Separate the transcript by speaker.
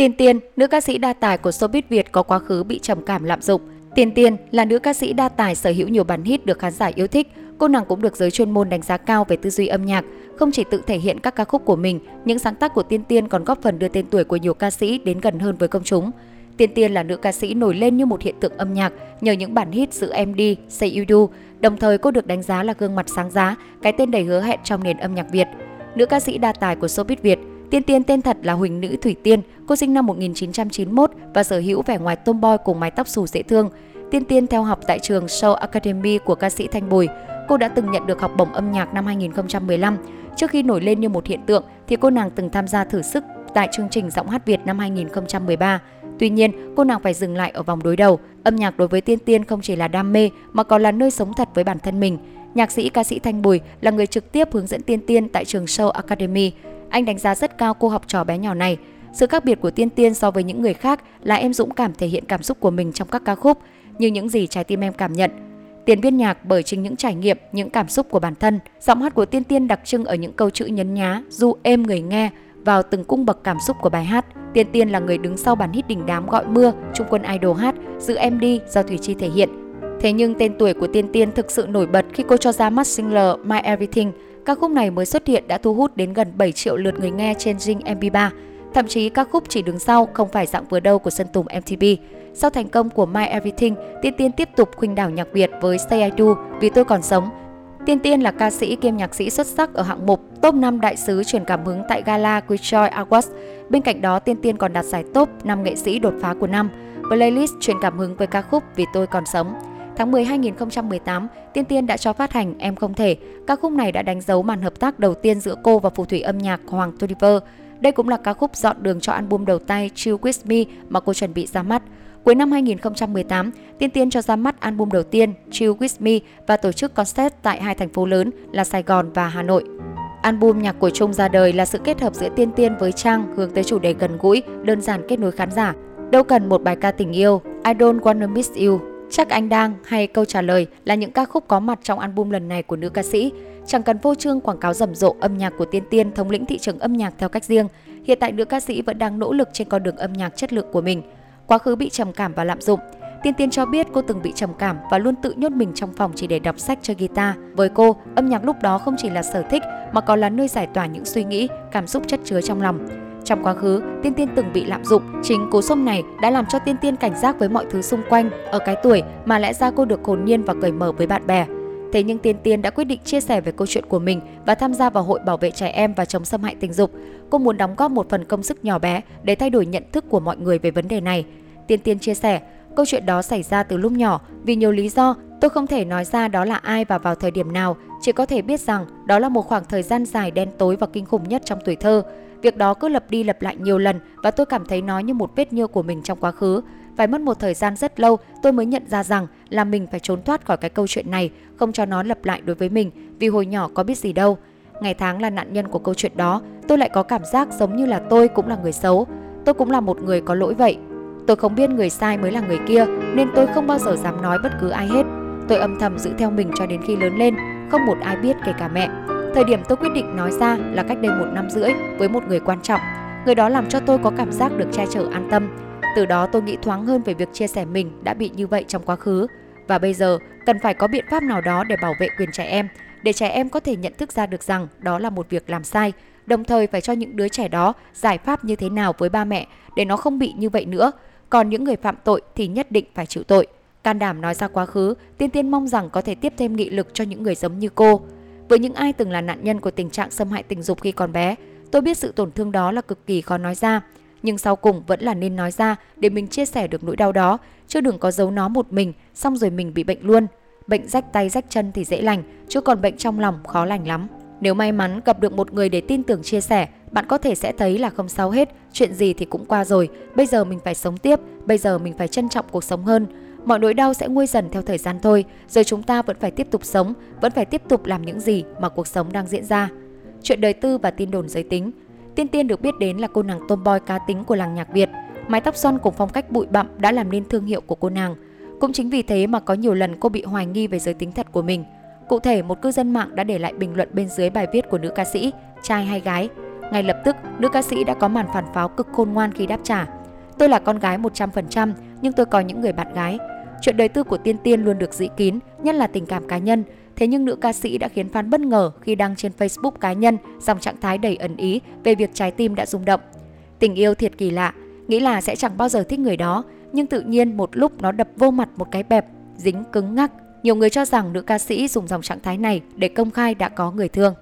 Speaker 1: Tiên Tiên, nữ ca sĩ đa tài của showbiz Việt có quá khứ bị trầm cảm lạm dụng. Tiên Tiên là nữ ca sĩ đa tài sở hữu nhiều bản hit được khán giả yêu thích. Cô nàng cũng được giới chuyên môn đánh giá cao về tư duy âm nhạc, không chỉ tự thể hiện các ca khúc của mình, những sáng tác của Tiên Tiên còn góp phần đưa tên tuổi của nhiều ca sĩ đến gần hơn với công chúng. Tiên Tiên là nữ ca sĩ nổi lên như một hiện tượng âm nhạc nhờ những bản hit giữa Em Đi, Say You Do. Đồng thời cô được đánh giá là gương mặt sáng giá, cái tên đầy hứa hẹn trong nền âm nhạc Việt. Nữ ca sĩ đa tài của showbiz Việt, Tiên Tiên tên thật là Huỳnh Nữ Thủy Tiên, cô sinh năm 1991 và sở hữu vẻ ngoài tomboy cùng mái tóc xù dễ thương. Tiên Tiên theo học tại trường Show Academy của ca sĩ Thanh Bùi. Cô đã từng nhận được học bổng âm nhạc năm 2015. Trước khi nổi lên như một hiện tượng thì cô nàng từng tham gia thử sức tại chương trình Giọng hát Việt năm 2013. Tuy nhiên, cô nàng phải dừng lại ở vòng đối đầu. Âm nhạc đối với Tiên Tiên không chỉ là đam mê mà còn là nơi sống thật với bản thân mình. Nhạc sĩ ca sĩ Thanh Bùi là người trực tiếp hướng dẫn Tiên Tiên tại trường Show Academy. Anh đánh giá rất cao cô học trò bé nhỏ này. Sự khác biệt của Tiên Tiên so với những người khác là em dũng cảm thể hiện cảm xúc của mình trong các ca khúc, như những gì trái tim em cảm nhận. Tiền viết nhạc bởi chính những trải nghiệm, những cảm xúc của bản thân. Giọng hát của Tiên Tiên đặc trưng ở những câu chữ nhấn nhá, du êm người nghe vào từng cung bậc cảm xúc của bài hát. Tiên Tiên là người đứng sau bản hit đỉnh đám gọi mưa, Trung quân idol hát, giữ em đi do Thủy Chi thể hiện. Thế nhưng tên tuổi của Tiên Tiên thực sự nổi bật khi cô cho ra mắt single My Everything. Ca khúc này mới xuất hiện đã thu hút đến gần 7 triệu lượt người nghe trên Zing MP3. Thậm chí ca khúc chỉ đứng sau không phải dạng vừa đâu của Sơn Tùng MTV. Sau thành công của My Everything, Tiên Tiên tiếp tục khuynh đảo nhạc Việt với Stay I Do, Vì tôi còn sống. Tiên Tiên là ca sĩ kiêm nhạc sĩ xuất sắc ở hạng mục top 5 đại sứ truyền cảm hứng tại Gala Queerjoy Awards. Bên cạnh đó, Tiên Tiên còn đạt giải top 5 nghệ sĩ đột phá của năm, playlist truyền cảm hứng với ca khúc Vì tôi còn sống. Tháng 10 2018, Tiên Tiên đã cho phát hành Em không thể. Ca khúc này đã đánh dấu màn hợp tác đầu tiên giữa cô và phù thủy âm nhạc Hoàng Toliver. Đây cũng là ca khúc dọn đường cho album đầu tay Chill With Me mà cô chuẩn bị ra mắt. Cuối năm 2018, Tiên Tiên cho ra mắt album đầu tiên Chill With Me và tổ chức concert tại hai thành phố lớn là Sài Gòn và Hà Nội. Album nhạc của Trung ra đời là sự kết hợp giữa Tiên Tiên với Trang hướng tới chủ đề gần gũi, đơn giản kết nối khán giả. Đâu cần một bài ca tình yêu, I don't wanna miss you, Chắc anh đang hay câu trả lời là những ca khúc có mặt trong album lần này của nữ ca sĩ. Chẳng cần vô trương quảng cáo rầm rộ âm nhạc của Tiên Tiên thống lĩnh thị trường âm nhạc theo cách riêng. Hiện tại nữ ca sĩ vẫn đang nỗ lực trên con đường âm nhạc chất lượng của mình. Quá khứ bị trầm cảm và lạm dụng. Tiên Tiên cho biết cô từng bị trầm cảm và luôn tự nhốt mình trong phòng chỉ để đọc sách chơi guitar. Với cô, âm nhạc lúc đó không chỉ là sở thích mà còn là nơi giải tỏa những suy nghĩ, cảm xúc chất chứa trong lòng. Trong quá khứ, Tiên Tiên từng bị lạm dụng. Chính cú sốc này đã làm cho Tiên Tiên cảnh giác với mọi thứ xung quanh. Ở cái tuổi mà lẽ ra cô được hồn nhiên và cởi mở với bạn bè. Thế nhưng Tiên Tiên đã quyết định chia sẻ về câu chuyện của mình và tham gia vào Hội Bảo vệ trẻ em và chống xâm hại tình dục. Cô muốn đóng góp một phần công sức nhỏ bé để thay đổi nhận thức của mọi người về vấn đề này. Tiên Tiên chia sẻ, câu chuyện đó xảy ra từ lúc nhỏ vì nhiều lý do tôi không thể nói ra đó là ai và vào thời điểm nào, chỉ có thể biết rằng đó là một khoảng thời gian dài đen tối và kinh khủng nhất trong tuổi thơ. Việc đó cứ lặp đi lặp lại nhiều lần và tôi cảm thấy nó như một vết nhơ của mình trong quá khứ. Phải mất một thời gian rất lâu tôi mới nhận ra rằng là mình phải trốn thoát khỏi cái câu chuyện này, không cho nó lặp lại đối với mình vì hồi nhỏ có biết gì đâu. Ngày tháng là nạn nhân của câu chuyện đó, tôi lại có cảm giác giống như là tôi cũng là người xấu. Tôi cũng là một người có lỗi vậy. Tôi không biết người sai mới là người kia nên tôi không bao giờ dám nói bất cứ ai hết. Tôi âm thầm giữ theo mình cho đến khi lớn lên, không một ai biết kể cả mẹ. Thời điểm tôi quyết định nói ra là cách đây một năm rưỡi với một người quan trọng. Người đó làm cho tôi có cảm giác được che chở an tâm. Từ đó tôi nghĩ thoáng hơn về việc chia sẻ mình đã bị như vậy trong quá khứ. Và bây giờ cần phải có biện pháp nào đó để bảo vệ quyền trẻ em, để trẻ em có thể nhận thức ra được rằng đó là một việc làm sai, đồng thời phải cho những đứa trẻ đó giải pháp như thế nào với ba mẹ để nó không bị như vậy nữa. Còn những người phạm tội thì nhất định phải chịu tội. Can đảm nói ra quá khứ, Tiên Tiên mong rằng có thể tiếp thêm nghị lực cho những người giống như cô. Với những ai từng là nạn nhân của tình trạng xâm hại tình dục khi còn bé, tôi biết sự tổn thương đó là cực kỳ khó nói ra. Nhưng sau cùng vẫn là nên nói ra để mình chia sẻ được nỗi đau đó, chứ đừng có giấu nó một mình, xong rồi mình bị bệnh luôn. Bệnh rách tay rách chân thì dễ lành, chứ còn bệnh trong lòng khó lành lắm. Nếu may mắn gặp được một người để tin tưởng chia sẻ, bạn có thể sẽ thấy là không sao hết, chuyện gì thì cũng qua rồi, bây giờ mình phải sống tiếp, bây giờ mình phải trân trọng cuộc sống hơn mọi nỗi đau sẽ nguôi dần theo thời gian thôi, rồi chúng ta vẫn phải tiếp tục sống, vẫn phải tiếp tục làm những gì mà cuộc sống đang diễn ra. Chuyện đời tư và tin đồn giới tính Tiên Tiên được biết đến là cô nàng tomboy cá tính của làng nhạc Việt. Mái tóc xoăn cùng phong cách bụi bặm đã làm nên thương hiệu của cô nàng. Cũng chính vì thế mà có nhiều lần cô bị hoài nghi về giới tính thật của mình. Cụ thể, một cư dân mạng đã để lại bình luận bên dưới bài viết của nữ ca sĩ, trai hay gái. Ngay lập tức, nữ ca sĩ đã có màn phản pháo cực khôn ngoan khi đáp trả. Tôi là con gái 100%, nhưng tôi có những người bạn gái. Chuyện đời tư của Tiên Tiên luôn được giữ kín, nhất là tình cảm cá nhân. Thế nhưng nữ ca sĩ đã khiến fan bất ngờ khi đăng trên Facebook cá nhân dòng trạng thái đầy ẩn ý về việc trái tim đã rung động. Tình yêu thiệt kỳ lạ, nghĩ là sẽ chẳng bao giờ thích người đó, nhưng tự nhiên một lúc nó đập vô mặt một cái bẹp, dính cứng ngắc. Nhiều người cho rằng nữ ca sĩ dùng dòng trạng thái này để công khai đã có người thương.